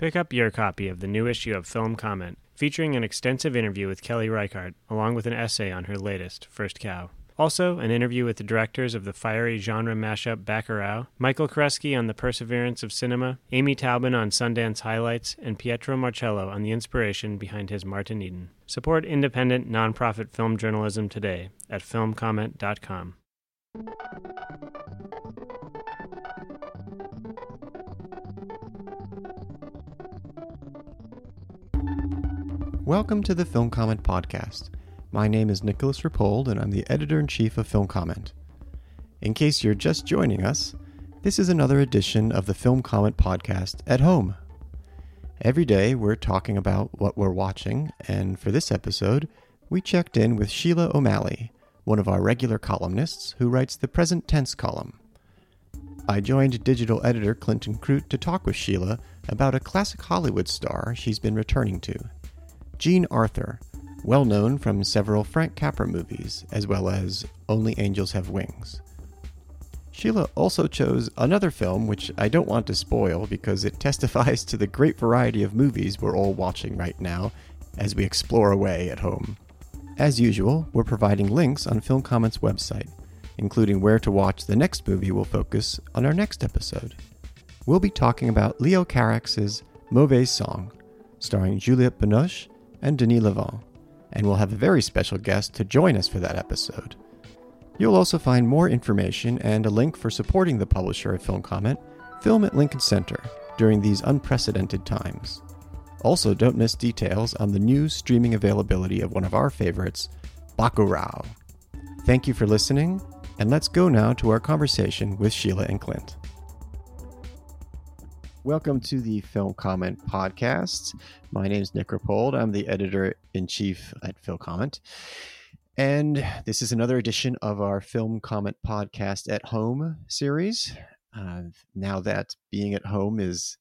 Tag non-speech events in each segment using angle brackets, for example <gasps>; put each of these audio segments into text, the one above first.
Pick up your copy of the new issue of Film Comment, featuring an extensive interview with Kelly Reichardt, along with an essay on her latest, First Cow. Also, an interview with the directors of the fiery genre mashup Bacurau, Michael Koresky on the perseverance of cinema, Amy Taubin on Sundance highlights, and Pietro Marcello on the inspiration behind his Martin Eden. Support independent, nonprofit film journalism today at filmcomment.com. Welcome to the Film Comment Podcast. My name is Nicolas Rapold, and I'm the editor in chief of Film Comment. In case you're just joining us, this is another edition of the Film Comment Podcast at home. Every day, we're talking about what we're watching, and for this episode, we checked in with Sheila O'Malley, one of our regular columnists who writes the present tense column. I joined digital editor Clinton Krute to talk with Sheila about a classic Hollywood star she's been returning to. Jean Arthur, well known from several Frank Capra movies, as well as Only Angels Have Wings. Sheila also chose another film which I don't want to spoil because it <laughs> testifies to the great variety of movies we're all watching right now as we explore away at home. As usual, we're providing links on Film Comment's website, including where to watch the next movie we'll focus on our next episode. We'll be talking about Leos Carax's Mauvais Sang, starring Juliette Binoche and Denis Lavant, and we'll have a very special guest to join us for that episode. You'll also find more information and a link for supporting the publisher of Film Comment, Film at Lincoln Center, during these unprecedented times. Also, don't miss details on the new streaming availability of one of our favorites, Bacurau. Thank you for listening, and let's go now to our conversation with Sheila and Clint. Welcome to the Film Comment Podcast. My name is Nick Rapold. I'm the editor in chief at Film Comment. And this is another edition of our Film Comment Podcast at Home series. Uh, now that being at home is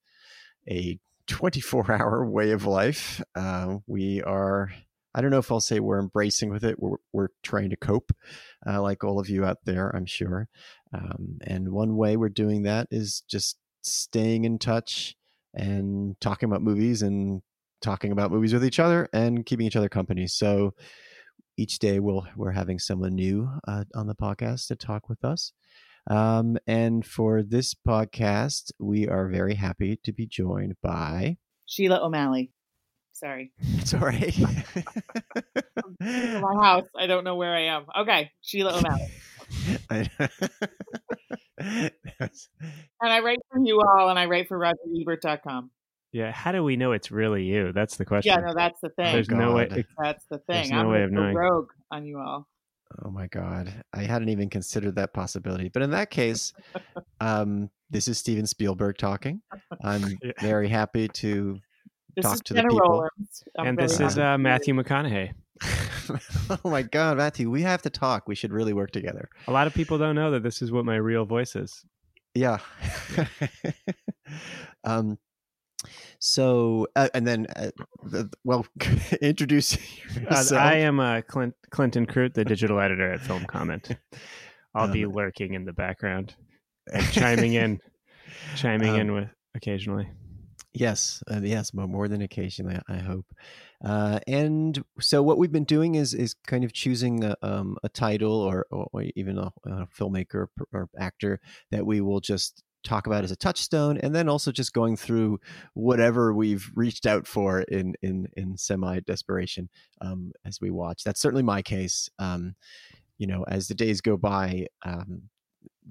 a 24 hour <laughs> way of life, uh, we are, I don't know if I'll say we're embracing with it. We're, we're trying to cope, uh, like all of you out there, I'm sure. Um, and one way we're doing that is just staying in touch and talking about movies and talking about movies with each other and keeping each other company. So each day we'll we're having someone new uh, on the podcast to talk with us. Um, and for this podcast, we are very happy to be joined by Sheila O'Malley. Sorry. <laughs> It's all right. <laughs> my house. I don't know where I am. Okay, Sheila O'Malley. <laughs> <laughs> <laughs> and I write for you all, and I write for RogerEbert.com. Yeah, how do we know it's really you? That's the question. Yeah, no, that's the thing. There's no way. That's the thing. There's no I'm way of knowing. rogue on you all. Oh my god, I hadn't even considered that possibility. But in that case, <laughs> um, this is Steven Spielberg talking. I'm Yeah. very happy to This talk is to the people. Rollins. And very this is uh, Matthew McConaughey. <laughs> oh my god, Matthew, we have to talk. We should really work together. A lot of people don't know that this is what my real voice is. Yeah. <laughs> um. So, uh, and then, uh, the, well, <laughs> introduce Uh, yourself. I am uh, Clint, Clinton Krute, the digital editor at Film Comment. I'll be Um, lurking in the background and chiming in, chiming Um, in with occasionally. Yes, uh, yes, but more than occasionally, I hope. Uh, and so, what we've been doing is is kind of choosing a, um, a title or, or even a, a filmmaker or, or actor that we will just talk about as a touchstone, and then also just going through whatever we've reached out for in in in semi desperation um, as we watch. That's certainly my case. Um, you know, as the days go by, um,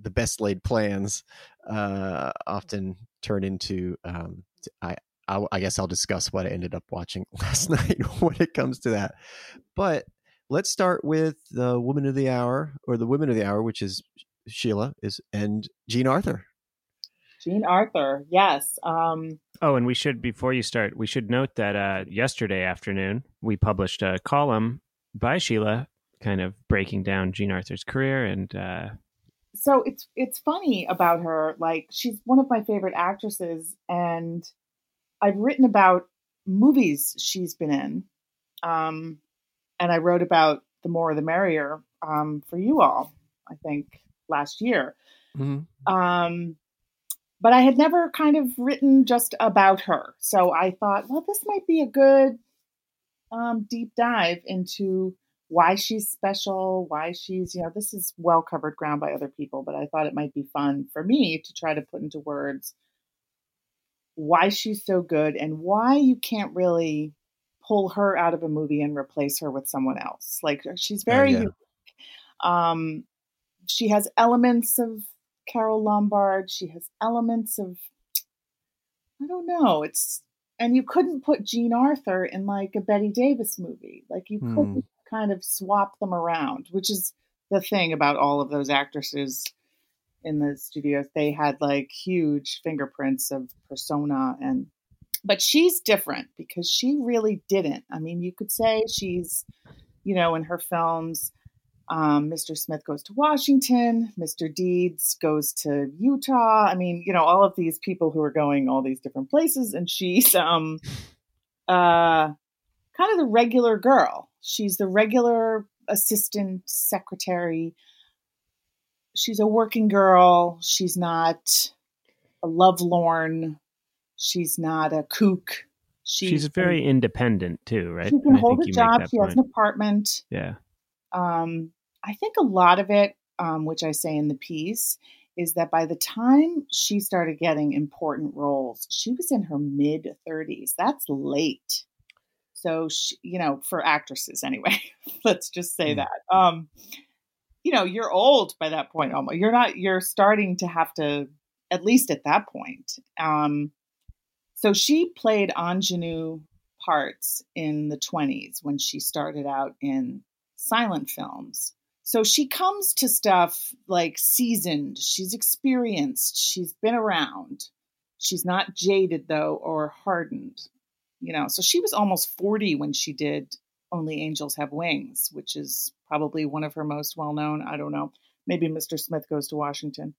the best laid plans uh, often turn into um, I, I I guess I'll discuss what I ended up watching <laughs> last <laughs> night when it comes to that. But let's start with the woman of the hour or the women of the hour, which is Sheila is and Jean Arthur. Jean Arthur. Yes. Um, Oh, and we should before you start, we should note that uh, yesterday afternoon we published a column by Sheila, kind of breaking down Jean Arthur's career and uh, so it's it's funny about her. Like she's one of my favorite actresses, and I've written about movies she's been in, um, and I wrote about the more the merrier um, for you all. I think last year. Mm-hmm. Um, but I had never kind of written just about her. So I thought, well, this might be a good um, deep dive into why she's special, why she's, you know, this is well covered ground by other people, but I thought it might be fun for me to try to put into words why she's so good and why you can't really pull her out of a movie and replace her with someone else. Like she's oh, very oh, yeah. um she has elements of Carole Lombard, she has elements of I don't know, it's and you couldn't put Jean Arthur in like a Bette Davis movie. Like you hmm. couldn't kind of swap them around, which is the thing about all of those actresses in the studios. They had like huge fingerprints of persona and but she's different because she really didn't. I mean, you could say she's, you know, in her films, um, Mr. Smith goes to Washington, Mr. Deeds goes to Utah. I mean, you know, all of these people who are going all these different places, and she's um, uh, kind of the regular girl. She's the regular assistant secretary. She's a working girl. She's not a lovelorn. She's not a kook. She's, she's very a, independent too, right? She can hold a job. She point. has an apartment. Yeah. Um, I think a lot of it, um, which I say in the piece, is that by the time she started getting important roles, she was in her mid 30s. That's late. So, she, you know, for actresses anyway, <laughs> let's just say mm. that. Um, you know, you're old by that point almost. You're not, you're starting to have to, at least at that point. Um, so she played ingenue parts in the 20s when she started out in silent films. So she comes to stuff like seasoned, she's experienced, she's been around. She's not jaded though or hardened. You know, so she was almost 40 when she did Only Angels Have Wings, which is probably one of her most well known. I don't know. Maybe Mr. Smith Goes to Washington.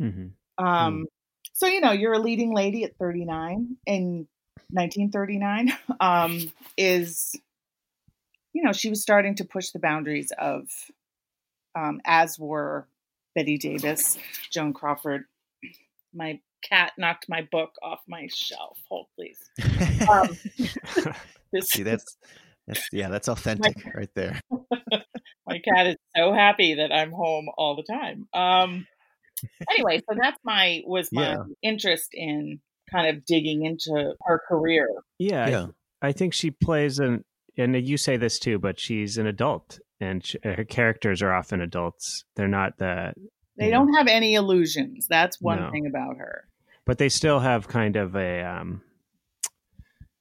Mm-hmm. Um, mm. So, you know, you're a leading lady at 39 in 1939 um, is, you know, she was starting to push the boundaries of um, as were Bette Davis, Joan Crawford. My cat knocked my book off my shelf. Hold, please. <laughs> Um, <laughs> this, See, that's, that's yeah, that's authentic my, right there. <laughs> my cat is so happy that I'm home all the time. Um, anyway, so that's my was my yeah. interest in kind of digging into her career. Yeah, yeah. I, I think she plays an and you say this too, but she's an adult and she, her characters are often adults. They're not the. They don't know, have any illusions. That's one no. thing about her. But they still have kind of a, um,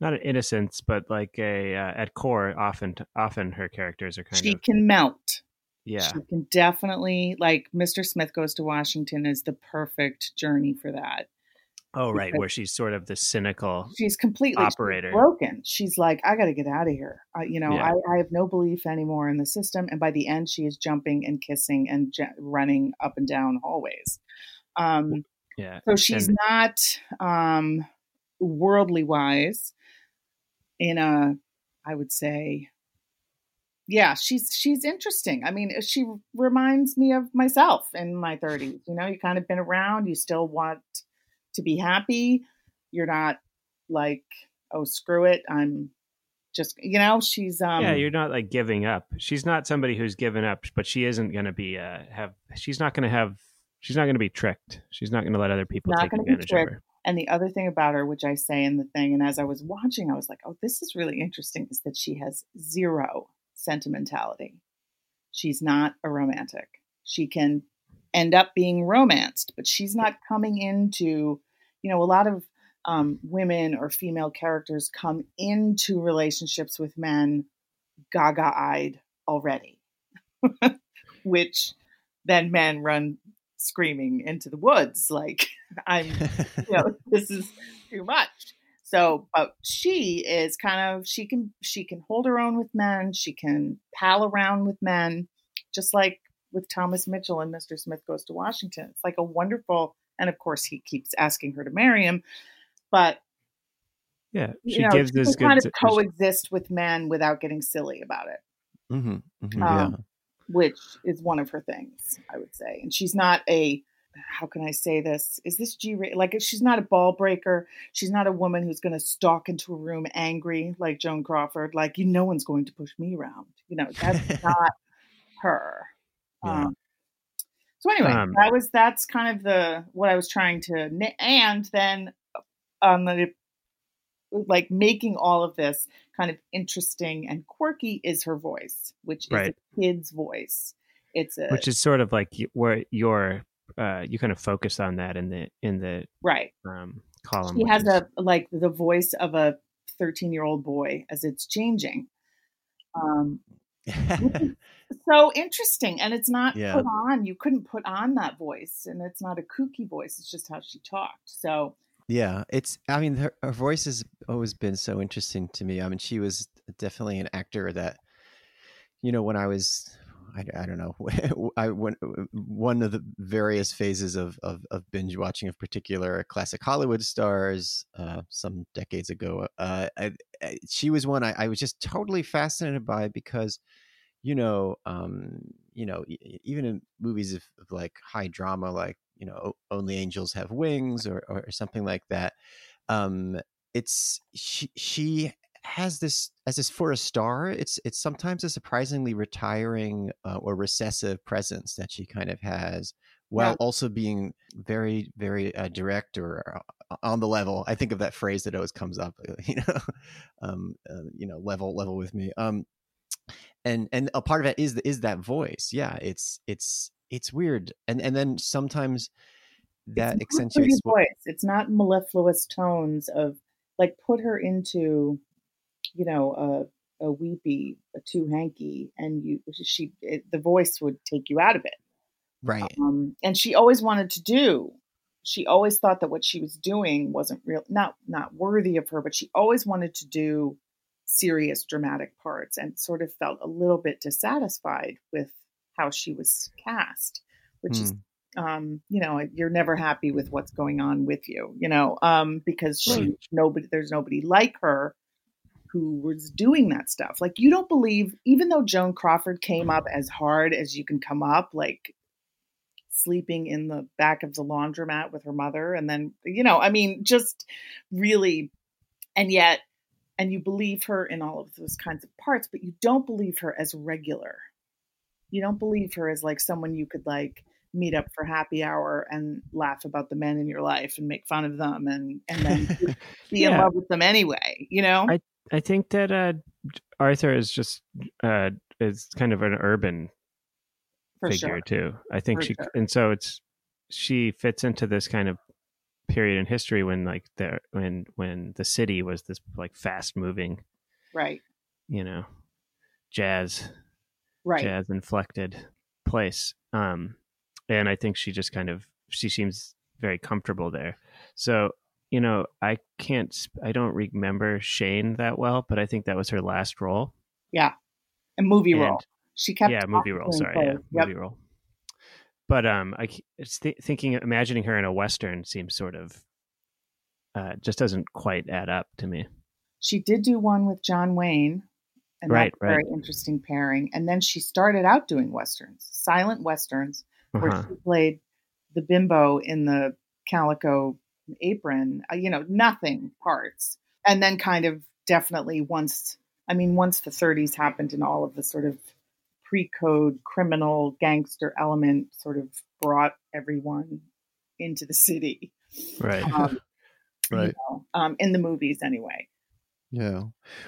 not an innocence, but like a uh, at core. Often, often her characters are kind she of. She can melt. Yeah, she can definitely like Mr. Smith goes to Washington is the perfect journey for that. Oh, right, where she's sort of the cynical. She's completely operator, broken. She's like, I got to get out of here. Uh, you know, yeah. I, I, have no belief anymore in the system. And by the end, she is jumping and kissing and j- running up and down hallways. Um, yeah. So she's and- not um, worldly wise. In a, I would say, yeah, she's she's interesting. I mean, she reminds me of myself in my 30s. You know, you kind of been around. You still want to be happy. You're not like, oh, screw it. I'm just, you know, she's, um, yeah, you're not like giving up. She's not somebody who's given up, but she isn't going to be, uh, have, she's not going to have, she's not going to be tricked. She's not going to let other people take advantage of her. And the other thing about her, which I say in the thing, and as I was watching, I was like, oh, this is really interesting, is that she has zero sentimentality. She's not a romantic. She can end up being romanced, but she's not coming into, you know, a lot of um, women or female characters come into relationships with men gaga eyed already, <laughs> which then men run screaming into the woods like, I'm, <laughs> you know, <laughs> this is too much. So, but she is kind of she can she can hold her own with men. She can pal around with men, just like with Thomas Mitchell and Mr. Smith Goes to Washington. It's like a wonderful, and of course he keeps asking her to marry him, but yeah, she you know, gives this kind of coexist with men without getting silly about it. Mm-hmm, mm-hmm, um, yeah. Which is one of her things, I would say. And she's not a how can I say this? Is this G like she's not a ball breaker. She's not a woman who's going to stalk into a room angry like Joan Crawford. Like you, no one's going to push me around. You know, that's <laughs> not her. Yeah. Um, so anyway, um, that was that's kind of the what I was trying to and then on the like making all of this kind of interesting and quirky is her voice, which is right. a kid's voice. It's a which is sort of like where your uh, you kind of focus on that in the in the right um, column. He has is... a like the voice of a thirteen year old boy as it's changing. Um, <laughs> so interesting, and it's not yeah. put on. You couldn't put on that voice, and it's not a kooky voice. It's just how she talked. So yeah, it's. I mean, her, her voice has always been so interesting to me. I mean, she was definitely an actor that, you know, when I was I, I don't know. <laughs> I went one of the various phases of, of, of binge watching of particular classic Hollywood stars uh, some decades ago. Uh, I, I, she was one I, was just totally fascinated by because, you know, um, you know, even in movies of, of, like high drama, like you know, Only Angels Have Wings or or something like that. Um, it's she she has this as this for a star it's it's sometimes a surprisingly retiring uh, or recessive presence that she kind of has while yeah. also being very very uh, direct or uh, on the level i think of that phrase that always comes up <laughs> you know um, uh, you know level level with me um and and a part of it is is that voice yeah it's it's it's weird and and then sometimes that it's accentuates voice it's not mellifluous tones of like put her into you know, a, a weepy, a too hanky, and you, she, it, the voice would take you out of it. Right. Um, and she always wanted to do. She always thought that what she was doing wasn't real, not not worthy of her. But she always wanted to do serious, dramatic parts, and sort of felt a little bit dissatisfied with how she was cast, which mm. is hmm. um, you know, you're never happy with what's going on with you, you know, um, because she, right. nobody, there's nobody like her who was doing that stuff. Like you don't believe, even though Joan Crawford came up as hard as you can come up, like sleeping in the back of the laundromat with her mother, and then you know, I mean, just really, and yet, and you believe her in all of those kinds of parts, but you don't believe her as regular. You don't believe her as like someone you could like meet up for happy hour and laugh about the men in your life and make fun of them and and then <laughs> be yeah. in love with them anyway you know I, I think that uh, Arthur is just uh, is kind of an urban For figure sure. too. I think For she sure. and so it's she fits into this kind of period in history when like the when when the city was this like fast moving right you know jazz right jazz inflected place um and i think she just kind of she seems very comfortable there so you know, I can't, I don't remember Shane that well, but I think that was her last role. Yeah, a movie and, role. She kept yeah, movie role. Sorry, yeah, yep. movie role. But um, I th- thinking, imagining her in a western seems sort of uh, just doesn't quite add up to me. She did do one with John Wayne, and right, that's a right. very interesting pairing. And then she started out doing westerns, silent westerns, where uh-huh. she played the bimbo in the calico apron, uh, you know, nothing parts. And then kind of definitely once, I mean, once the 30s happened and all of the sort of pre code criminal gangster element sort of brought everyone into the city. Right. Um, <laughs> right. You know, um, in the movies anyway. Yeah.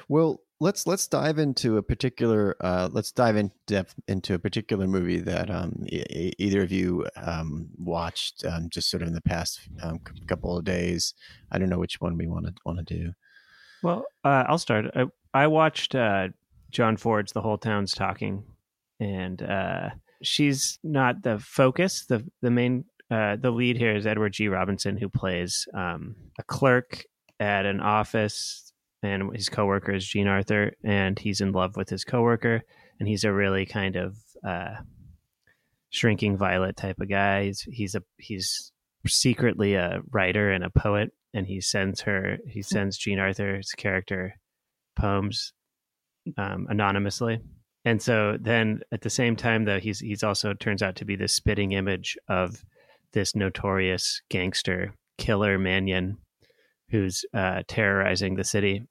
Well, let's let's dive into a particular uh, let's dive in depth into a particular movie that um, e- either of you um, watched um, just sort of in the past um, couple of days. I don't know which one we want to want to do. Well, uh, I'll start. I, I watched uh, John Ford's "The Whole Town's Talking," and uh, she's not the focus. the The main uh, the lead here is Edward G. Robinson, who plays um, a clerk at an office and his coworker is Jean Arthur, and he's in love with his coworker, and he's a really kind of uh, shrinking violet type of guy. He's he's a he's secretly a writer and a poet, and he sends her he hmm. sends Jean Arthur's character poems um, anonymously. And so then at the same time though he's he's also turns out to be the spitting image of this notorious gangster killer Mannion who's uh, terrorizing the city,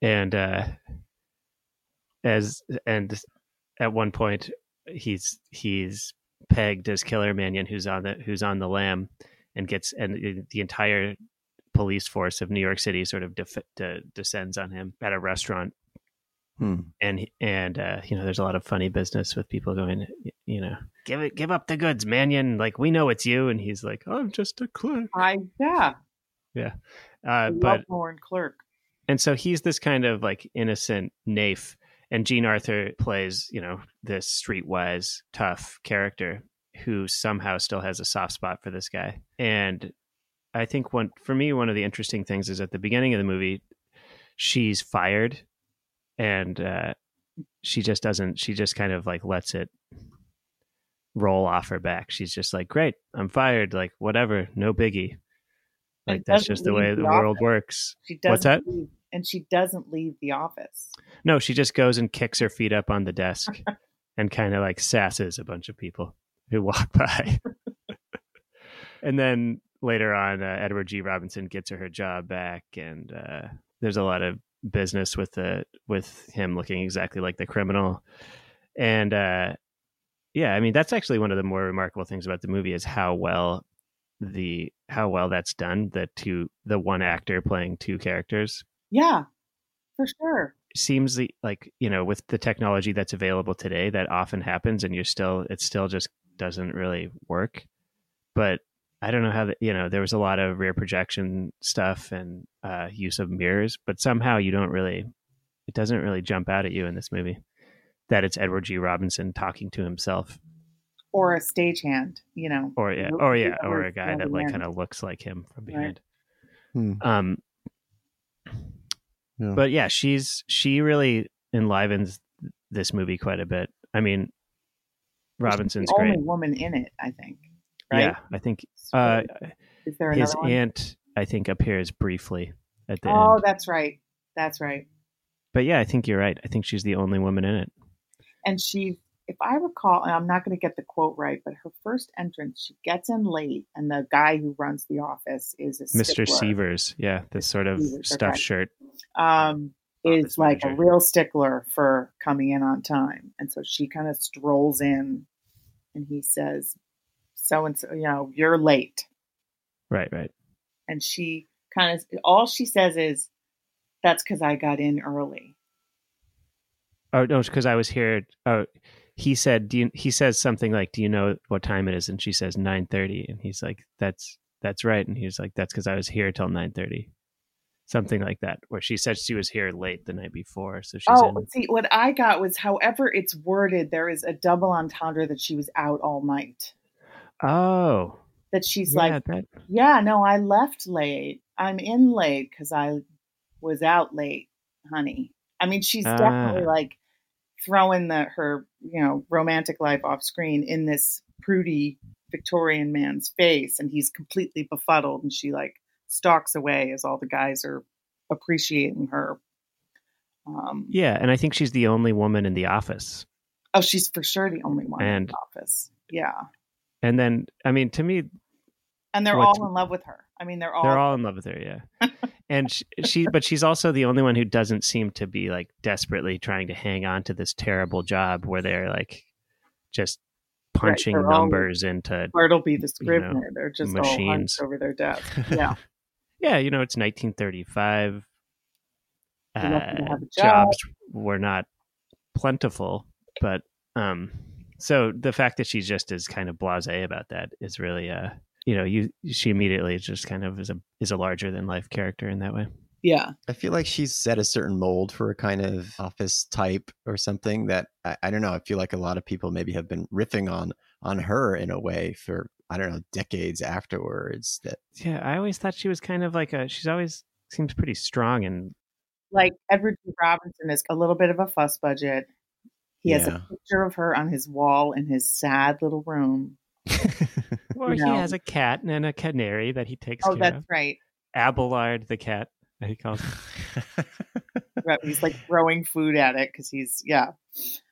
and uh, as and at one point he's he's pegged as Killer Mannion, who's on the who's on the lam, and gets and the entire police force of New York City sort of def- de- descends on him at a restaurant. Hmm. And and uh, you know, there's a lot of funny business with people going, you know, give it, give up the goods, Mannion. Like we know it's you, and he's like, I'm just a clerk. I yeah. Yeah, I uh, but Lauren Clerk. and so he's this kind of like innocent naif and jean arthur plays you know this streetwise tough character who somehow still has a soft spot for this guy. And i think one for me one of the interesting things is at the beginning of the movie she's fired and uh, she just doesn't she just kind of like lets it roll off her back. She's just like great i'm fired like whatever no biggie like that's just the way the the world works She doesn't What's that? leave, and she doesn't leave the office. No, she just goes and kicks her feet up on the desk and kind of like sasses a bunch of people who walk <laughs> by. and then later on, uh, Edward G. Robinson gets her her job back, and uh, there's a lot of business with the with him looking exactly like the criminal. And uh, yeah, I mean that's actually one of the more remarkable things about the movie is how well the how well that's done. The two the one actor playing two characters Yeah, for sure. seems the, like you know with the technology that's available today that often happens and you're still it still just doesn't really work but i don't know how you know there was a lot of rear projection stuff and uh, use of mirrors but somehow you don't really it doesn't really jump out at you in this movie that it's edward g robinson talking to himself Or a stagehand, you know. or yeah or yeah or a guy that like kind of looks like him from Right. behind Hmm. um Yeah. but yeah she's she really enlivens this movie quite a bit i mean robinson's the great only woman in it, I think. Right? yeah i think uh Is there his one? aunt i think appears briefly at the Oh, end that's right. That's right. but yeah i think you're right i think she's the only woman in it And she, if I recall, and I'm not going to get the quote right, but her first entrance, she gets in late, and the guy who runs the office is a mr sievers yeah this sort of Sievers, stuffed okay. shirt um, is like a real stickler for coming in on time. And so she kind of strolls in and he says, So and so, you know, you're late. right right And she kind of, all she says is, That's because I got in early. oh no because i was here oh he said do you, he says something like do you know what time it is and she says 9.30 and he's like that's that's right and he's like that's because i was here till 9.30 something like that where she said she was here late the night before so she's oh, in see, what I got was however it's worded, there is a double entendre that she was out all night. oh That she's yeah, like, that Yeah, no, I left late. I'm in late because I was out late, honey. I mean, she's Ah. definitely like throwing the her, you know, romantic life off screen in this prudy Victorian man's face, and he's completely befuddled, and she like stalks away as all the guys are appreciating her. Um, yeah and i think she's the only woman in the office Oh, she's for sure the only one in And- the office. Yeah, and then i mean to me and they're all in love with her. I mean, they're all. they're all in love with her yeah and she, she but she's also the only one who doesn't seem to be like desperately trying to hang on to this terrible job where they're like just punching all- numbers into Bartleby the you know, Scrivener. they're just all machines. over their desk. <laughs> Yeah. yeah you know it's 1935 You're lucky to uh, job. jobs were not plentiful but um so the fact that she just is kind of blasé about that is really uh you know you she immediately just kind of is a is a larger than life character in that way Yeah. I feel like she's set a certain mold for a kind of office type or something that I, I don't know. I feel like a lot of people maybe have been riffing on on her in a way for I don't know decades afterwards. That yeah i always thought she was kind of like a she's always seems pretty strong and Like Edward G. Robinson is a little bit of a fuss budget. He has a picture of her on his wall in his sad little room. Or he has a cat and a canary that he takes Oh, care that's of right. abelard the cat that he calls him. <laughs> he's like throwing food at it because he's yeah.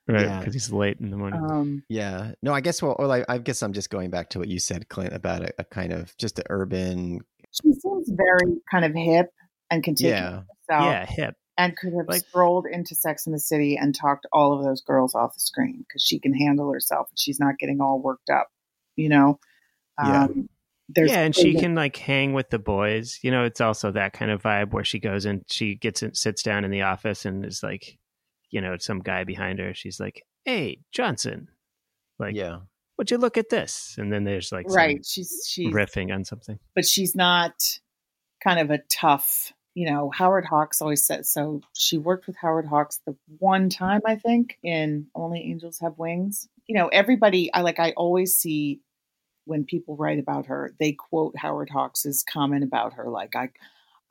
Right, Yeah. because he's late in the morning. Um, Yeah. No, I guess well, or like, I guess I'm just going back to what you said, Clint, about a, a kind of just an urban. she seems very kind of hip and can take Yeah. care herself yeah, hip. and could have Like- strolled into Sex in the City and talked all of those girls off the screen because she can handle herself and she's not getting all worked up, you know. Yeah. Um, there's yeah, and she can like hang with the boys. You know, it's also that kind of vibe where she goes and she gets and sits down in the office and is like, you know, some guy behind her. She's like, "Hey, Johnson, like, yeah. would you look at this?" And then there's like right. She's she's riffing on something. but she's not kind of a tough, you know, Howard Hawks always said so she worked with Howard Hawks the one time I think in Only Angels Have Wings. You know, everybody I like I always see when people write about her, they quote Howard Hawks's comment about her like I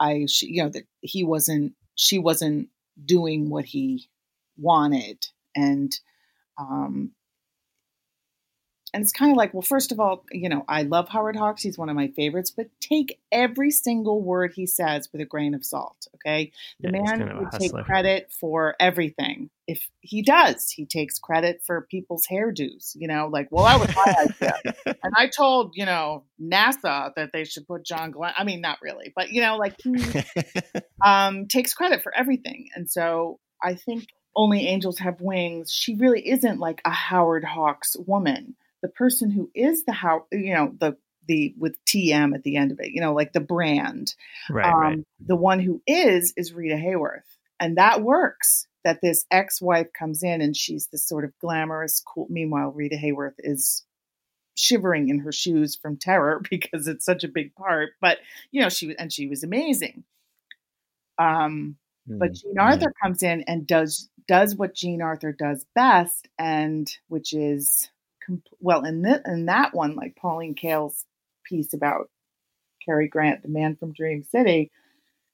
I she, you know that he wasn't she wasn't doing what he wanted. And um and it's kind of like, well, first of all, you know, I love Howard Hawks. He's one of my favorites, but take every single word he says with a grain of salt. Okay. The Yeah, man kind of would take credit for everything. If he does, he takes credit for people's hairdos, you know, like, well, that was my idea. <laughs> And I told, you know, NASA that they should put John Glenn. I mean, not really, but, you know, like he <laughs> um, takes credit for everything. And so I think Only Angels Have Wings, she really isn't like a Howard Hawks woman. The person who is the how, you know, the the with TM at the end of it, you know, like the brand. Right, um, right. The one who is is Rita Hayworth, and that works. That this ex-wife comes in and she's this sort of glamorous, cool. Meanwhile, Rita Hayworth is shivering in her shoes from terror <laughs> because it's such a big part. But you know, she was and she was amazing. Um, but Mm, Jean. Arthur comes in and does does what Jean Arthur does best, and which is well in that in that one, like Pauline Kael's piece about Cary Grant, the man from Dream City,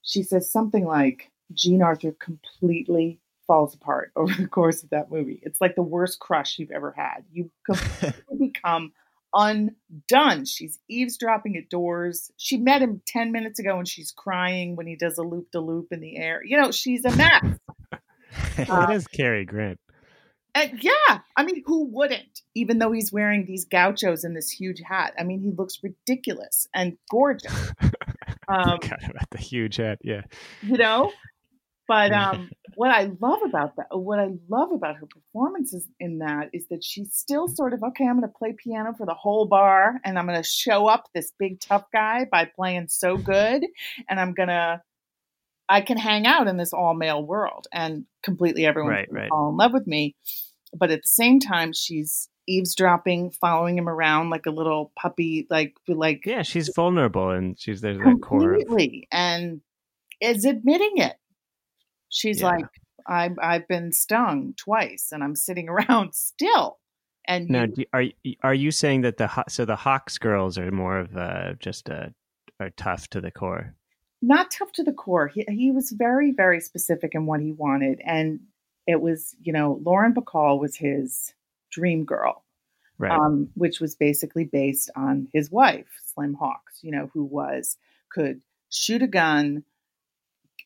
she says something like Jean Arthur completely falls apart <laughs> over the course of that movie. It's like the worst crush you've ever had. You completely <laughs> become undone. She's eavesdropping at doors. She met him 10 minutes ago and she's crying when he does a loop de loop in the air. You know, she's a mess. Well, <laughs> uh, it is Cary Grant. And yeah, I mean, who wouldn't? Even though he's wearing these gauchos and this huge hat. I mean, he looks ridiculous and gorgeous. <laughs> Um, Forgot about the huge hat. Yeah. you know but um <laughs> what i love about that what i love about her performances in that is that she's still sort of okay i'm going to play piano for the whole bar and i'm going to show up this big tough guy by playing so good and i'm going to i can hang out in this all male world and completely everyone Right, right. fall in love with me but at the same time she's eavesdropping following him around like a little puppy like like Yeah, she's vulnerable and she's there's that core of completely and is admitting it she's Yeah. like I've, I've been stung twice and i'm sitting <laughs> around still and Now, you- are are you saying that the so the Hawks girls are more of uh, just uh, are tough to the core? Not tough to the core he, he was very very specific in what he wanted and it was you know lauren bacall was his dream girl Right. um, which was basically based on his wife, Slim Hawks, you know, who was could shoot a gun,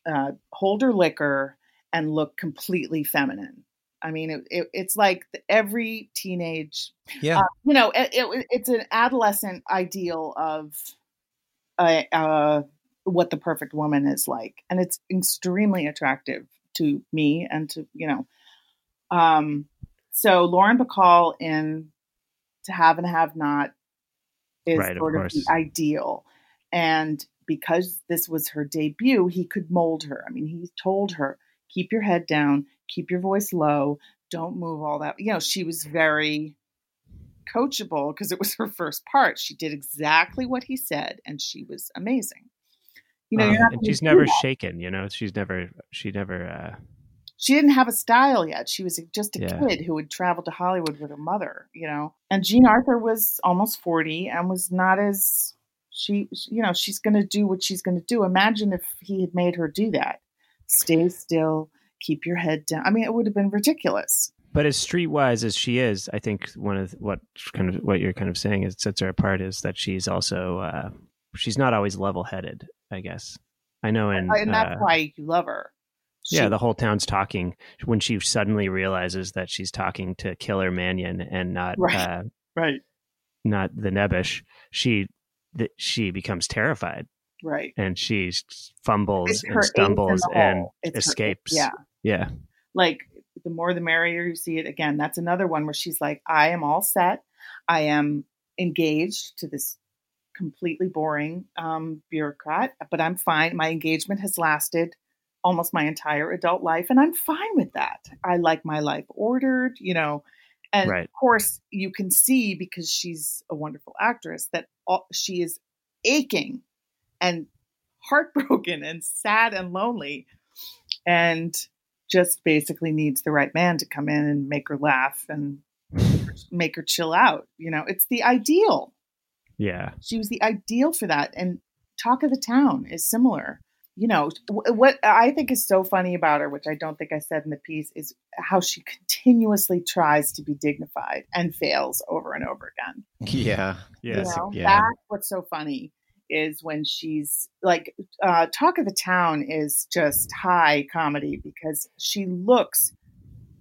uh, hold her liquor, and look completely feminine. I mean, it, it, it's like the, every teenage, yeah. uh, you know, it, it, it's an adolescent ideal of uh, uh, what the perfect woman is like, and it's extremely attractive to me and to you know. Um, so Lauren Bacall in To Have and Have Not is Right, sort of, course. the ideal, and because this was her debut, he could mold her. I mean, he told her, "Keep your head down, keep your voice low, don't move all that." You know, she was very coachable because it was her first part. She did exactly what he said, and she was amazing. You know, Um, and she's never that. shaken. You know, she's never she never. Uh, she didn't have a style yet. She was just a Yeah. kid who had traveled to Hollywood with her mother, you know. And Jean Arthur was almost 40 and was not as she you know, she's going to do what she's going to do. Imagine if he had made her do that. Stay still, keep your head down. I mean, it would have been ridiculous. but as streetwise as she is, I think one of what kind of what you're kind of saying is sets her apart is that she's also uh, she's not always level headed. I guess I know, in and that's uh, why you love her. yeah, the whole town's talking when she suddenly realizes that she's talking to Killer Mannion and not Right. uh, <laughs> right, not the Nebish. She th- she becomes terrified right. and she fumbles and her stumbles and. It's her- escapes. yeah, yeah, like the more the merrier you see it again that's another one where she's like i am all set i am engaged to this completely boring um, bureaucrat but i'm fine my engagement has lasted almost my entire adult life and i'm fine with that i like my life ordered you know and Right. of course you can see because she's a wonderful actress that all, she is aching and heartbroken and sad and lonely and just basically needs the right man to come in and make her laugh and make her chill out. You know, it's the ideal. Yeah. She was the ideal for that. And Talk of the Town is similar. You know, what I think is so funny about her, which I don't think I said in the piece, is how she continuously tries to be dignified and fails over and over again. <laughs> Yeah. Yeah. You know, yeah. that's what's so funny is when she's like, uh, Talk of the Town is just high comedy because she looks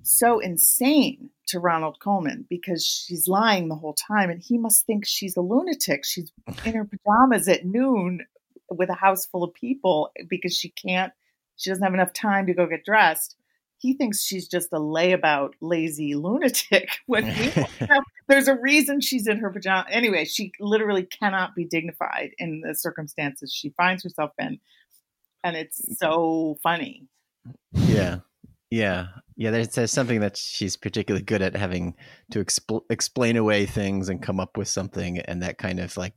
so insane to Ronald Colman because she's lying the whole time and he must think she's a lunatic. She's <laughs> in her pajamas at noon with a house full of people because she can't, she doesn't have enough time to go get dressed. He thinks she's just a layabout, lazy lunatic. <laughs> When meanwhile, <laughs> there's a reason she's in her pajamas. Anyway, she literally cannot be dignified in the circumstances she finds herself in. And it's mm. so funny. Yeah. Yeah. Yeah. There's, there's something that she's particularly good at having to expl- explain away things and come up with something. And that kind of like,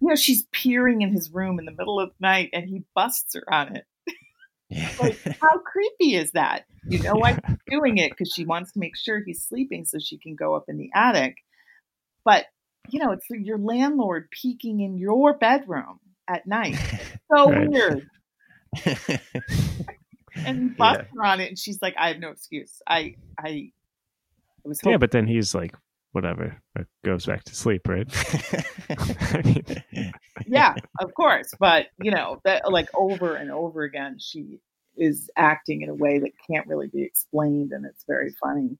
You know, she's peering in his room in the middle of the night and he busts her on it. Like, <laughs> how creepy is that? You know why she's doing it because she wants to make sure he's sleeping so she can go up in the attic. But, you know, it's your landlord peeking in your bedroom at night. So <laughs> Right. weird. <laughs> And <laughs> he busts her on it and she's like, I have no excuse. I, I, I was Yeah, but then he's like, whatever, goes back to sleep, right? I <laughs> mean, <laughs> yeah, of course. But you know, that like over and over again, she is acting in a way that can't really be explained, and it's very funny.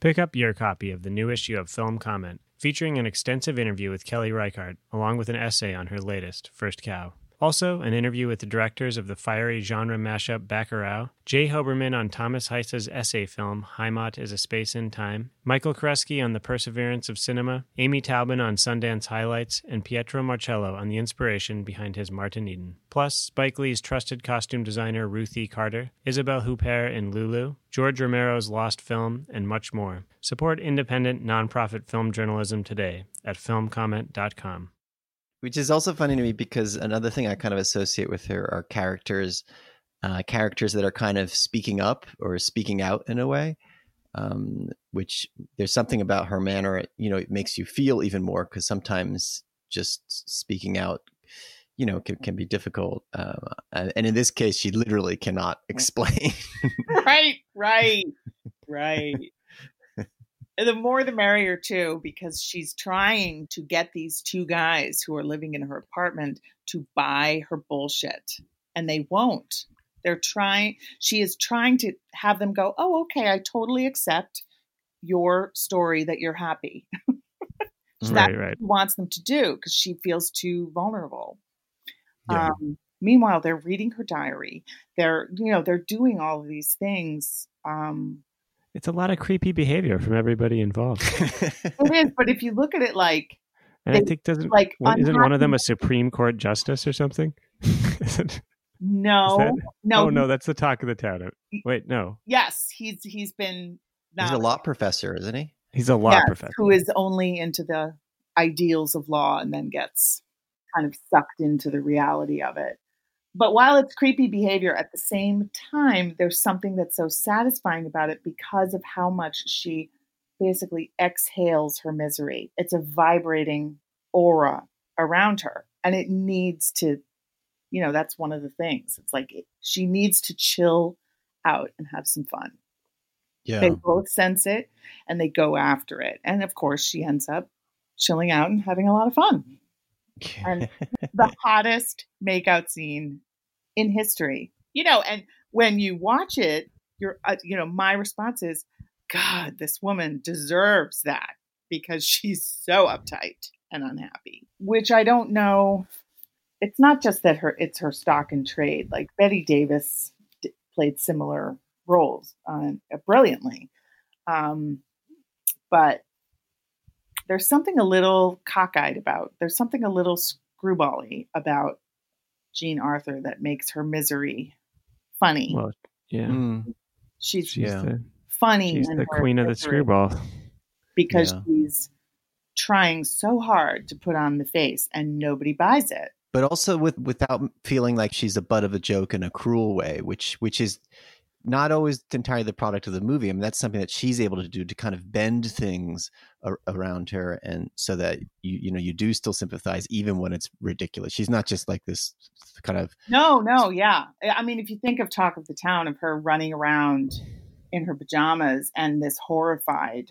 Pick up your copy of the new issue of Film Comment, featuring an extensive interview with Kelly Reichardt, along with an essay on her latest, First Cow. Also, an interview with the directors of the fiery genre mashup Bacurau, J. Hoberman on Thomas Heise's essay film Heimat is a Space in Time, Michael Koresky on the perseverance of cinema, Amy Taubin on Sundance highlights, and Pietro Marcello on the inspiration behind his Martin Eden. Plus, Spike Lee's trusted costume designer Ruthie Carter, Isabelle Huppert in Lulu, George Romero's Lost Film, and much more. Support independent, nonprofit film journalism today at filmcomment.com. Which is also funny to me because another thing I kind of associate with her are characters, uh, characters that are kind of speaking up or speaking out in a way. Um, which there's something about her manner, you know, it makes you feel even more because sometimes just speaking out, you know, can, can be difficult. Uh, and and in this case, she literally cannot explain. right, right, <laughs> right. The more the merrier too, because she's trying to get these two guys who are living in her apartment to buy her bullshit, and they won't. They're trying. She is trying to have them go. Oh, okay, I totally accept your story that you're happy. <laughs> That's Right, what right. she wants them to do because she feels too vulnerable. Yeah. Um, meanwhile, they're reading her diary. They're, you know, they're doing all of these things. Um, It's a lot of creepy behavior from everybody involved. <laughs> it is, but if you look at it like, and I think doesn't like, what, isn't one of them a Supreme Court justice or something? <laughs> No, that- no, oh no, that's the talk of the town. Uh, wait, no, yes, he's he's been He's a not- law professor, isn't he? he's a law yes, professor. who is only into the ideals of law and then gets kind of sucked into the reality of it. But while it's creepy behavior, at the same time, there's something that's so satisfying about it because of how much she basically exhales her misery. It's a vibrating aura around her, and it needs to, you know, that's one of the things. It's like it, she needs to chill out and have some fun. Yeah. They both sense it and they go after it. And of course, she ends up chilling out and having a lot of fun. And <laughs> the hottest makeout scene in history. You know, and when you watch it, you're, uh, you know, my response is, God, this woman deserves that because she's so uptight and unhappy, which I don't know. It's not just that her, it's her stock and trade. Like Bette Davis d- played similar roles uh, brilliantly. Um, but there's something a little cockeyed about, there's something a little screwbally about Jean Arthur that makes her misery funny. Well, yeah. Mm. she's She's Yeah. the, funny. she's the queen of the screwball. because Yeah. she's trying so hard to put on the face and nobody buys it. but also with without feeling like she's a butt of a joke in a cruel way, which which is not always entirely the product of the movie. I mean, that's something that she's able to do to kind of bend things ar- around her, and so that you you know you do still sympathize even when it's ridiculous. She's not just like this kind of No, no, yeah. I mean, if you think of Talk of the Town, of her running around in her pajamas and this horrified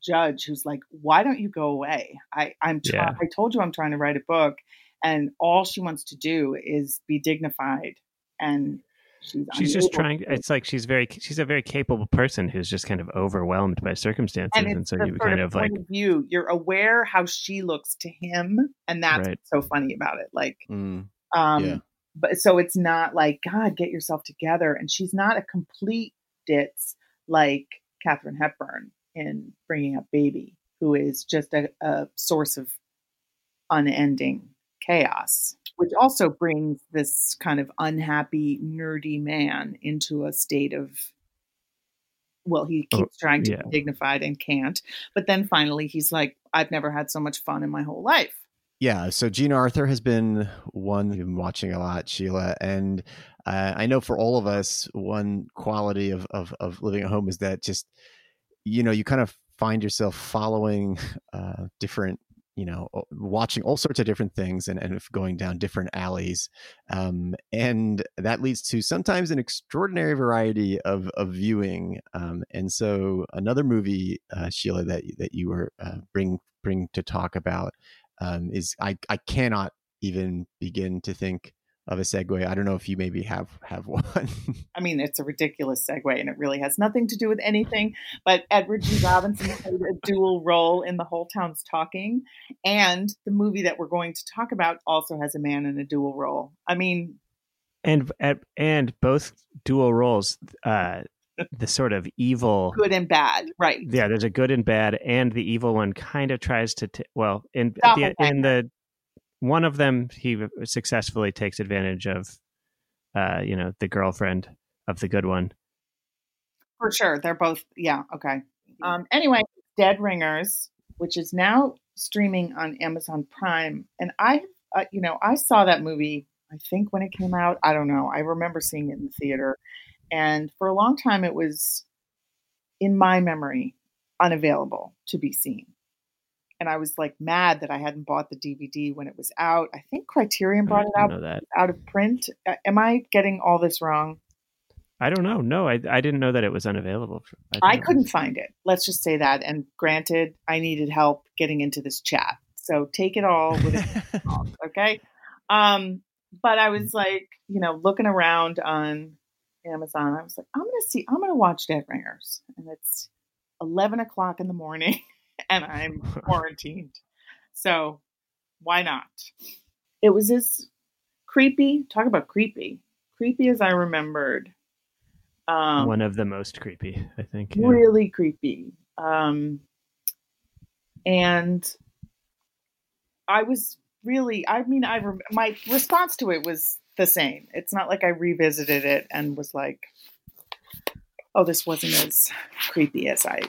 judge who's like, "Why don't you go away? I, I'm. Try- Yeah. I told you I'm trying to write a book, and all she wants to do is be dignified, and she's She's just trying. to. It's like she's very. She's a very capable person who's just kind of overwhelmed by circumstances, and and, so you kind of of like point of view. You're aware how she looks to him, and that's Right. what's so funny about it. Like, mm, um, Yeah. but so it's not like God, get yourself together. And she's not a complete ditz like Katharine Hepburn in Bringing Up Baby, who is just a, a source of unending chaos, which also brings this kind of unhappy, nerdy man into a state of. Well, he Oh, keeps trying to yeah. be dignified and can't. But then finally, he's like, I've never had so much fun in my whole life. Yeah, so Jean Arthur has been one you've been watching a lot, Sheila, and uh, I know for all of us, one quality of, of of living at home is that just you know you kind of find yourself following uh, different, you know, watching all sorts of different things and and going down different alleys, um, and that leads to sometimes an extraordinary variety of of viewing. Um, and so another movie, uh, Sheila, that that you were uh, bring bring to talk about um, is I, I cannot even begin to think of a segue. I don't know if you maybe have have <laughs> one. I mean, it's a ridiculous segue, and it really has nothing to do with anything. But Edward G. Robinson played a dual role in The Whole Town's Talking, and the movie that we're going to talk about also has a man in a dual role. I mean, and and both dual roles. Uh, the sort of evil good and bad, right? yeah there's a good and bad and the evil one kind of tries to t- well in the, in the one of them he successfully takes advantage of uh you know the girlfriend of the good one For sure, they're both. Yeah, okay. Um, anyway, Dead Ringers, which is now streaming on Amazon Prime, and I, uh, you know, I saw that movie. I think when it came out, I don't know. I remember seeing it in the theater, and for a long time, it was, in my memory, unavailable to be seen. And I was like mad that I hadn't bought the DVD when it was out. I think Criterion brought it out out of print. Uh, am I getting all this wrong? i don't know no i, I didn't know that it was unavailable I it couldn't was- find it. Let's just say that. And granted, I needed help getting into this chat. So take it all with a <laughs> okay? Um, but I was like, you know, looking around on Amazon. I was like, I'm gonna see, I'm gonna watch Dead Ringers, and it's 11 o'clock in the morning, <laughs> and I'm quarantined. So why not? It was as creepy. Talk about creepy. Creepy as I remembered. Um, one of the most creepy i think yeah. really creepy. Um, and I was really, I mean, I rem- my response to it was the same. It's not like I revisited it and was like, "Oh, this wasn't as creepy as I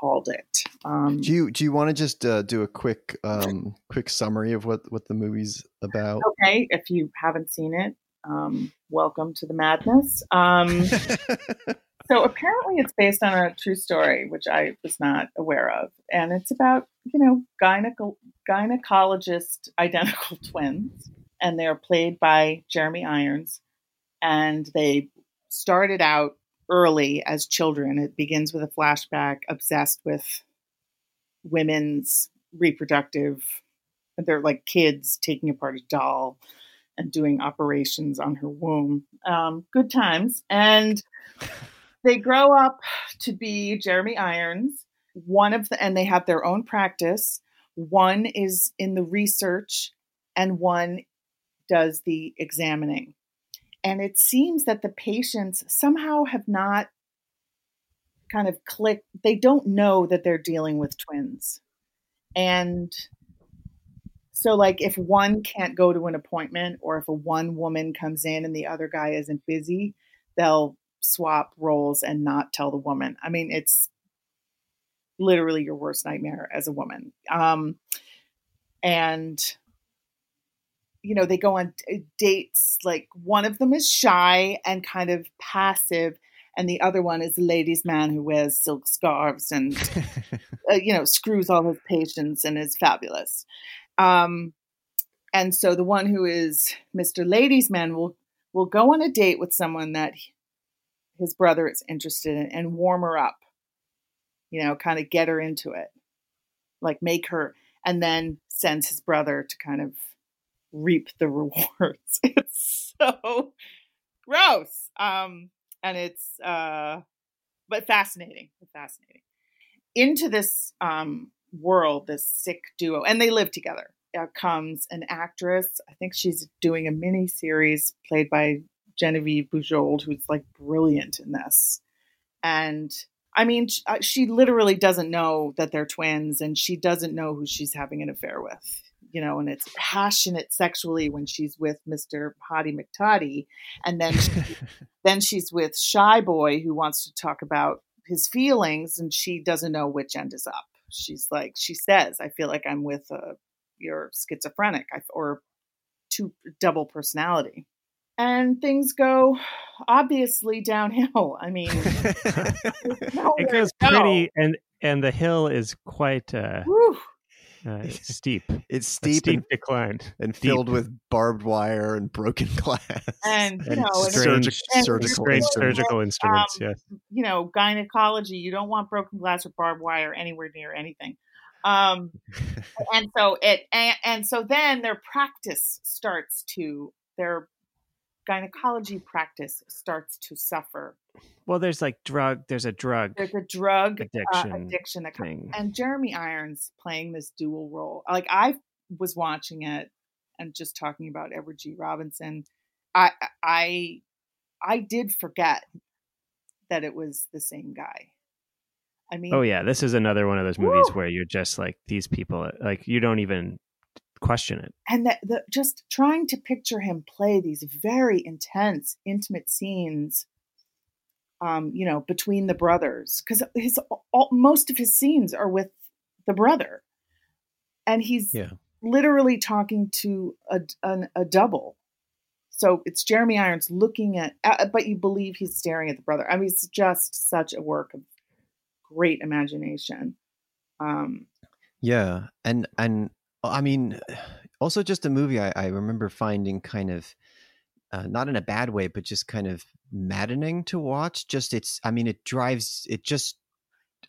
called it." Um, do you do you want to just uh, do a quick um, quick summary of what what the movie's about? okay, if you haven't seen it, um, welcome to the madness. Um, <laughs> So apparently, it's based on a true story, which I was not aware of, and it's about you know gyneco- gynecologist <laughs> identical twins, and they are played by Jeremy Irons, and they started out early as children. It begins with a flashback, obsessed with women's reproductive. They're like kids taking apart a doll and doing operations on her womb. Um, good times. And they grow up to be Jeremy Irons. One of the, and they have their own practice. One is in the research, and one does the examining. And it seems that the patients somehow have not kind of clicked. They don't know that they're dealing with twins. And so, like, if one can't go to an appointment or if a one woman comes in and the other guy isn't busy, they'll swap roles and not tell the woman. I mean, it's literally your worst nightmare as a woman. Um, and you know, they go on dates. Like one of them is shy and kind of passive, and the other one is a ladies' man who wears silk scarves and <laughs> uh, you know screws all his patients and is fabulous. Um, and so the one who is Mr. Ladies' Man will will go on a date with someone that his brother is interested in and warm her up. You know, kind of get her into it, like make her, and then sends his brother to kind of reap the rewards. <laughs> It's so gross. Um, and it's uh but fascinating. Fascinating. Into this um world, this sick duo, and they live together. Uh, comes an actress. I think she's doing a mini series played by Genevieve Bujold, who's like brilliant in this. And I mean, uh, she literally doesn't know that they're twins, and she doesn't know who she's having an affair with you know, and it's passionate sexually when she's with Mr. Hottie McToddy, and then she, <laughs> then she's with Shy Boy who wants to talk about his feelings, and she doesn't know which end is up. She's like, she says, "I feel like I'm with a you're schizophrenic or two double personality." And things go obviously downhill. I mean, <laughs> it goes pretty, and and the hill is quite uh, uh, steep. It's steep, steep and, decline and filled with barbed wire and broken <laughs> glass and you and know and strange, and surgical strange instruments. surgical instruments. Um, yes, you know gynecology. You don't want broken glass or barbed wire anywhere near anything. Um, <laughs> and so it and, and so then their practice starts to their gynecology practice starts to suffer. Well, there's like drug. There's a drug. There's a drug addiction, uh, addiction that comes, thing. and Jeremy Irons playing this dual role. Like I was watching it and just talking about Edward G. Robinson. I I I did forget that it was the same guy. I mean, Oh yeah, this is another one of those movies Woo! where you're just like these people. Like you don't even question it. and that the just trying to picture him play these very intense, intimate scenes. Um, you know, between the brothers, because his all, most of his scenes are with the brother, and he's Yeah. literally talking to a, an, a double. So it's Jeremy Irons looking at, uh, but you believe he's staring at the brother. I mean, it's just such a work of great imagination. Um, Yeah, and and I mean, also just a movie I, I remember finding kind of uh, not in a bad way, but just kind of maddening to watch. Just it's, I mean, it drives it just.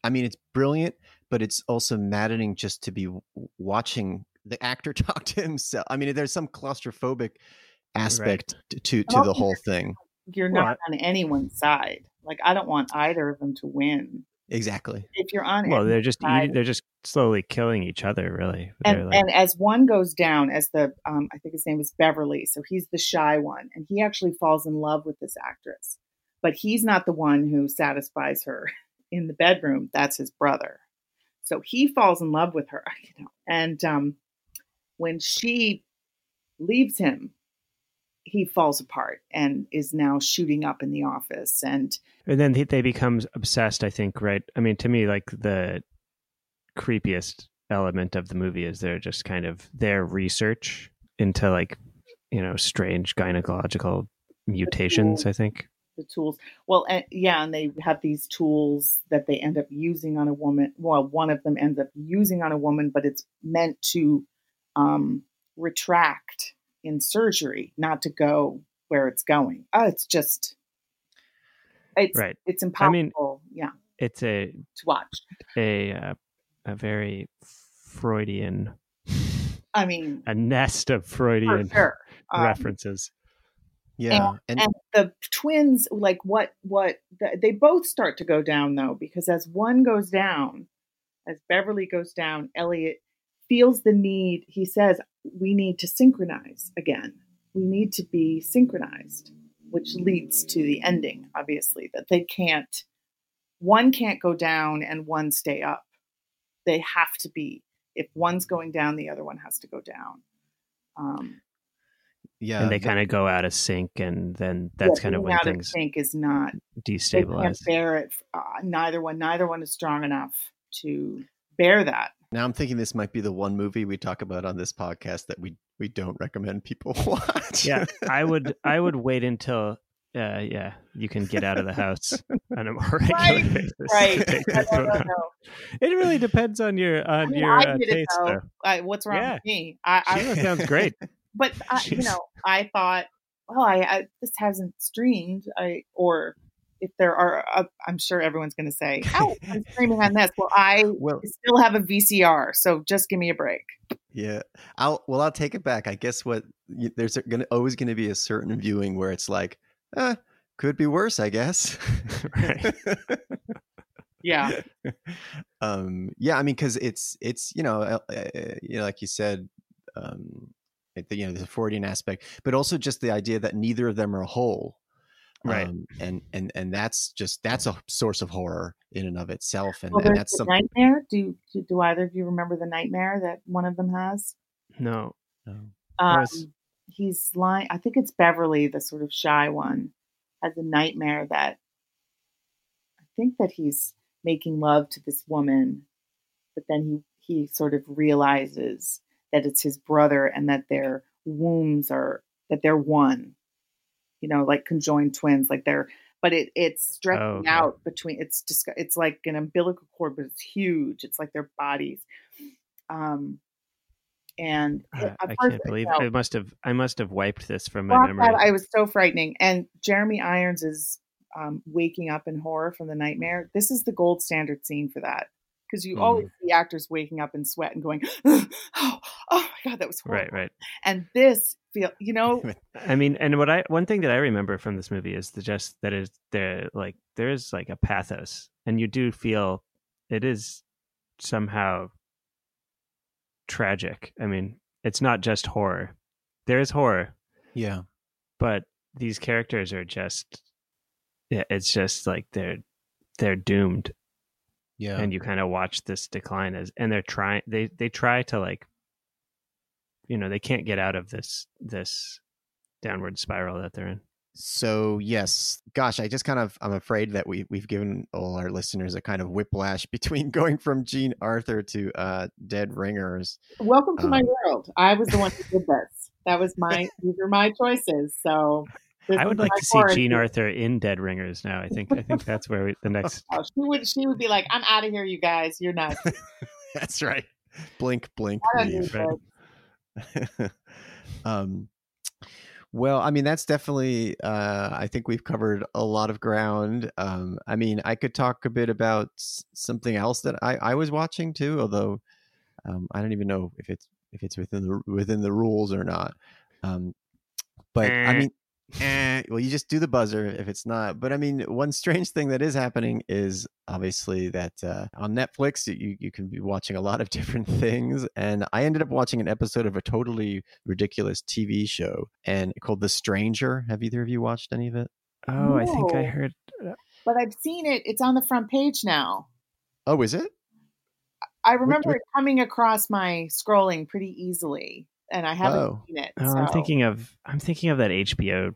I mean, it's brilliant, but it's also maddening just to be watching the actor <laughs> talk to himself. I mean, there's some claustrophobic aspect to to, to the whole thing. <laughs> you're Well, not on anyone's side. Like I don't want either of them to win. Exactly. If you're on, Well, they're just side- they're just slowly killing each other. Really, and like- and as one goes down, as the um, I think his name is Beverly, so he's the shy one, and he actually falls in love with this actress, but he's not the one who satisfies her <laughs> in the bedroom. That's his brother. So he falls in love with her, <laughs> you know, and um, when she leaves him, he falls apart and is now shooting up in the office and and then they, they become obsessed. I think, right? I mean, to me, like the creepiest element of the movie is they're just kind of their research into like you know strange gynecological mutations. I think. the tools. Well, and, yeah, and they have these tools that they end up using on a woman. Well, one of them ends up using on a woman, but it's meant to um, retract in surgery, not to go where it's going. Oh, it's just, it's Right. it's impossible I mean- yeah, It's a to watch. a uh, a very Freudian I mean, a nest of Freudian sure. Um, references. Yeah, and, and the twins like what what the, they both start to go down though because as one goes down as beverly goes down elliot feels the need he says we need to synchronize again we need to be synchronized which leads to the ending obviously that they can't one can't go down and one stay up they have to be if one's going down the other one has to go down um, yeah, and they kind of go out of sync, and then that's yeah, kind of when out of things sync is not destabilized. bear it. Uh, neither one, neither one is strong enough to bear that. now I'm thinking this might be the one movie we talk about on this podcast that we we don't recommend people <laughs> watch. yeah, I would I would wait until uh, yeah you can get out of the house <laughs> on a more <laughs> regular Right, basis. Right? <laughs> take no, this no, one no, out. It really depends on your I on mean, your I uh, taste. I, what's wrong Yeah. with me? I, I Sheila sounds great. but I, you know, I thought, well, I, I this hasn't streamed. I or if there are, uh, I'm sure everyone's going to say, "Oh, I'm streaming on this." Well, I Well, still have a VCR, so just give me a break. yeah. I'll well, I'll take it back. I guess what there's gonna always going to be a certain viewing where it's like, eh, could be worse. I guess. <laughs> Right. <laughs> Yeah, um yeah i mean because it's it's you know uh, uh, you know like you said um it- you know the freudian aspect but also just the idea that neither of them are whole Right. um, and and and that's just that's a source of horror in and of itself and, well, and that's something nightmare. Do, do do either of you remember the nightmare that one of them has? No, Um, Yes. He's lying. I think it's Beverly, the sort of shy one, has a nightmare that I think that he's making love to this woman, but then he he sort of realizes that it's his brother and that their wombs are that they're one. You know, like conjoined twins, like they're. But it it's stretching Oh, okay. out between. It's just it's like an umbilical cord, but it's huge. It's like their bodies. Um, and Uh, I can't believe I must have I must have wiped this from my memory. that, I was so frightening. And Jeremy Irons is um, waking up in horror from the nightmare. This is the gold standard scene for that because you Mhm. always see actors waking up in sweat and going, <gasps> "Oh, oh my god, that was horrible." right, right. And this feel, you <laughs> know, I mean, and what I one thing that I remember from this movie is the just that is there like there is like a pathos, and you do feel it is somehow tragic. I mean, it's not just horror. There is horror, yeah. But these characters are just yeah, it's just like they're they're doomed. Yeah. And you kind of watch this decline as and they're trying they they try to like you know they can't get out of this this downward spiral that they're in So yes, gosh, I just kind of I'm afraid that we we've given all our listeners a kind of whiplash <laughs> between going from Jean Arthur to uh Dead Ringers. welcome to my Um, world. I was the one who did this. That was <laughs> my these are my choices. So i would like my to see jean quarantine. arthur in dead ringers now i think i think that's where we, the <laughs> next Oh, she would she would be like, "I'm out of here, you guys. You're nuts." That's right. Blink, blink, leave. right. um well i mean that's definitely uh i think we've covered a lot of ground um i mean i could talk a bit about something else that i i was watching too although um i don't even know if it's if it's within the within the rules or not um but i Eh. mean eh, well you just do the buzzer if it's not but i mean one strange thing that is happening is obviously that uh, on netflix you, you can be watching a lot of <laughs> different things and i ended up watching an episode of a totally ridiculous tv show and called the stranger have either of you watched any of it oh i think i heard But I've seen it. It's on the front page now. oh is it I remember what- it coming across my scrolling pretty easily, and I haven't Oh. seen it. oh, i'm thinking of i'm thinking of that hbo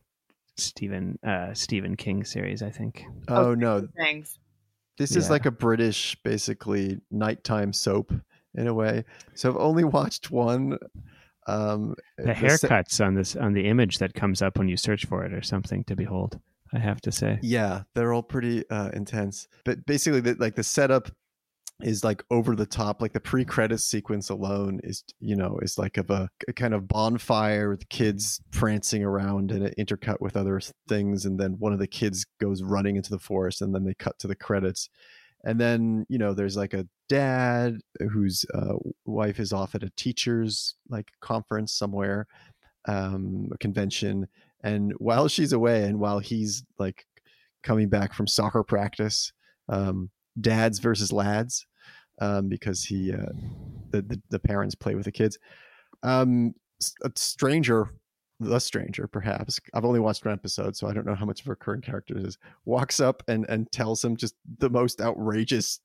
stephen uh stephen king series i think oh, Oh, no thanks. this is Yeah. like a british basically nighttime soap in a way so i've only <laughs> watched one um the se- haircuts on this on the image that comes up when you search for it or something to behold i have to say Yeah, they're all pretty uh, intense. But basically, the, like the setup is like over the top. Like the pre-credit sequence alone is, you know, is like of a, a kind of bonfire with kids prancing around and it intercut with other things. And then one of the kids goes running into the forest, and then they cut to the credits. and then you know there's like a dad whose uh, wife is off at a teachers like conference somewhere um a convention and while she's away and while he's like coming back from soccer practice um dads versus lads um because he uh the the, the parents play with the kids. Um a stranger the stranger perhaps. I've only watched one episode so i don't know how much of a recurring character is. walks up and and tells him just the most outrageous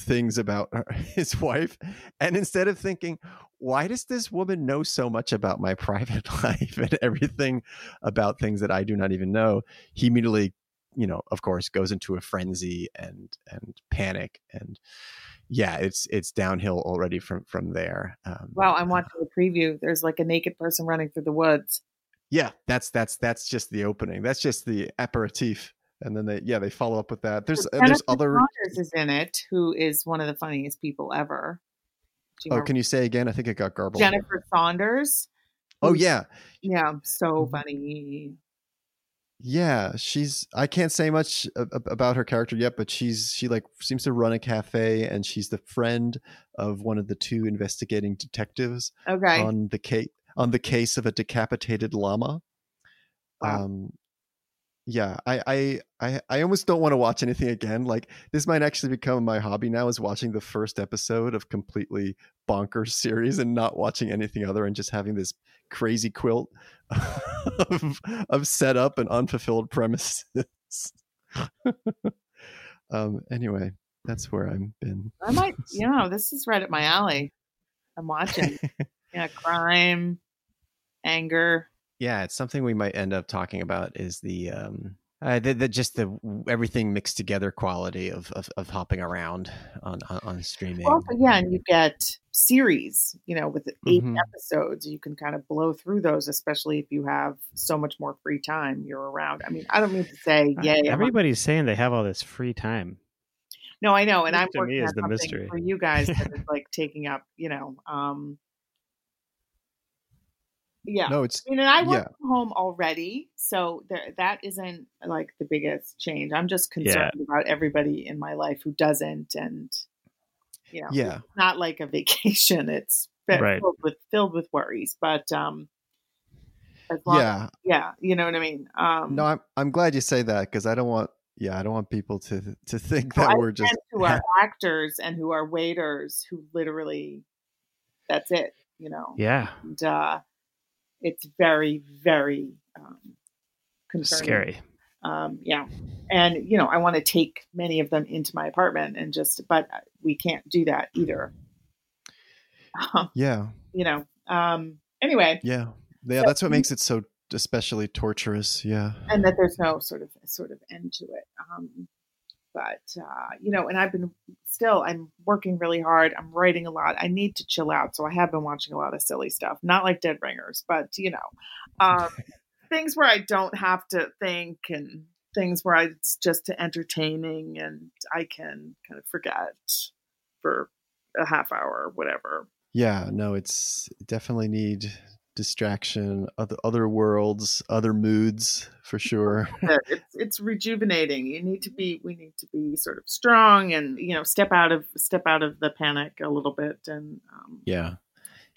things about <laughs> his wife. And instead of thinking why does this woman know so much about my <laughs> private life and everything about things that i do not even know? he immediately you know of course goes into a frenzy and and panic and yeah it's it's downhill already from from there um, wow i'm watching the preview there's like a naked person running through the woods. Yeah that's that's that's just the opening that's just the aperitif and then they yeah they follow up with that. There's there's other Saunders is in it who is one of the funniest people ever. Oh remember can you say again? I think it got garbled jennifer saunders oh yeah. Yeah so Mhm. funny yeah she's i can't say much about her character yet but she's she like seems to run a cafe and she's the friend of one of the two investigating detectives okay on the case on the case of a decapitated llama Wow. um yeah I, I i i almost don't want to watch anything again like this might actually become my hobby now is watching the first episode of completely bonkers series and not watching anything other and just having this crazy quilt <laughs> of, of setup and unfulfilled premises. <laughs> Um anyway that's where i've been. I might <laughs> you know this is right up my alley. I'm watching yeah crime anger yeah it's something we might end up talking about is the um uh, the, the just the everything mixed together quality of of, of hopping around on on, on streaming also yeah and you get series you know with 8 Mhm. episodes you can kind of blow through those especially if you have so much more free time you're around i mean i don't mean to say Uh, yay I'm Everybody's saying they have all this free time. no i know and i'm to me working is the mystery. for you guys that is <laughs> like taking up you know um yeah no it's I mean, and I work Yeah. from home already, so there, that isn't like the biggest change. I'm just concerned about everybody in my life who doesn't, and you know, yeah it's not like a <laughs> vacation. It's Right. filled with filled with worries, but um, as long yeah yeah, you know what I mean. Um, no i'm i'm glad you say that because i don't want yeah i don't want people to to think that I we're just who are <laughs> actors and who are waiters who literally, that's it, you know. Yeah, And, uh, it's very very um, concerning. scary. um, yeah. And you know i want to take many of them into my apartment and just but we can't do that either. Yeah. you know um anyway. Yeah. Yeah So- that's what makes it so especially torturous yeah. And that there's no sort of sort of end to it. Um but uh you know and i've been still i'm working really hard i'm writing a lot i need to chill out so i have been watching a lot of silly stuff not like dead ringers but you know um <laughs> things where i don't have to think and things where I, it's just entertaining and i can kind of forget for a half hour or whatever. Yeah no it's definitely need distraction other other worlds other moods for sure it's it's rejuvenating. You need to be we need to be sort of strong and you know step out of step out of the panic a little bit and um, yeah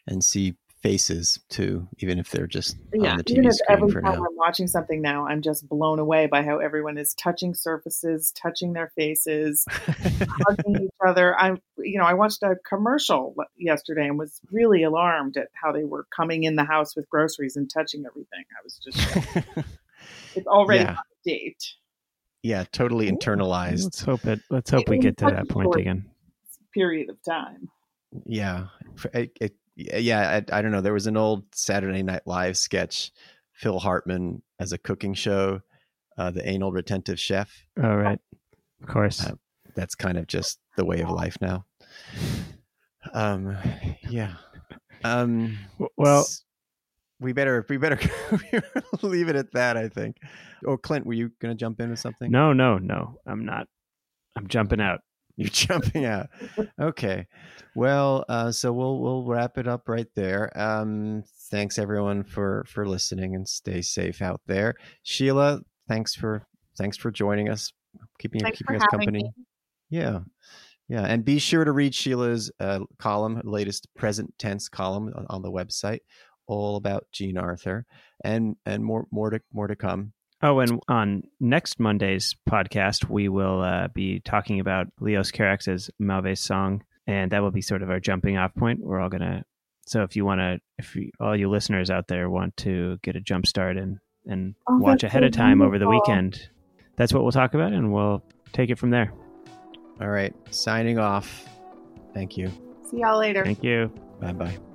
and see faces too even if they're just yeah. on the Even tv if screen every for time now I'm watching something now, I'm just blown away by how everyone is touching surfaces, touching their faces, hugging <laughs> each other. I'm, you know I watched a commercial yesterday and was really alarmed at how they were coming in the house with groceries and touching everything. I was just <laughs> it's already Yeah. on date. yeah totally internalized. let's hope it. Let's hope we get to that point again. Period of time. yeah it, it, yeah I, I don't know there was an old saturday night live sketch phil hartman as a cooking show uh, the anal retentive chef All right, of course. Uh, that's kind of just the way of life now um yeah um well, we better we better <laughs> leave it at that i think oh clint were you gonna jump in with something no, no, no. I'm not. I'm jumping out. You're <laughs> jumping out. Okay. Well, uh, so we'll we'll wrap it up right there. Um, thanks everyone for for listening and stay safe out there. Sheila, thanks for thanks for joining us, keeping Thanks keeping us company. me. Yeah. Yeah. And be sure to read Sheila's uh, column, latest present tense column on, on the website, all about Jean Arthur and and more more to more to come. Oh, and on next Monday's podcast, we will uh, be talking about Leos Carax's Mauvais Sang, and that will be sort of our jumping off point. We're all gonna. So if you want to, if you, all you listeners out there want to get a jump start and and Oh, watch ahead so of time over the weekend, that's what we'll talk about, and we'll take it from there. All right. Signing off. Thank you. See y'all later. Thank you. Bye bye.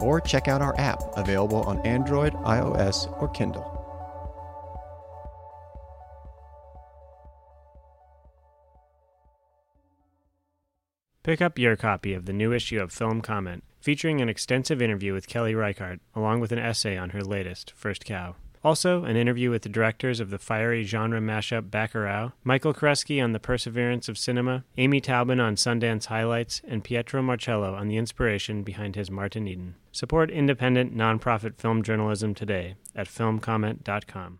or check out our app available on Android, iOS, or Kindle. Pick up your copy of the new issue of Film Comment, featuring an extensive interview with Kelly Reichardt, along with an essay on her latest, First Cow. Also, an interview with the directors of the fiery genre mashup Bacurau, Michael Koresky on the perseverance of cinema, Amy Taubin on Sundance highlights, and Pietro Marcello on the inspiration behind his Martin Eden. Support independent, nonprofit film journalism today at filmcomment.com.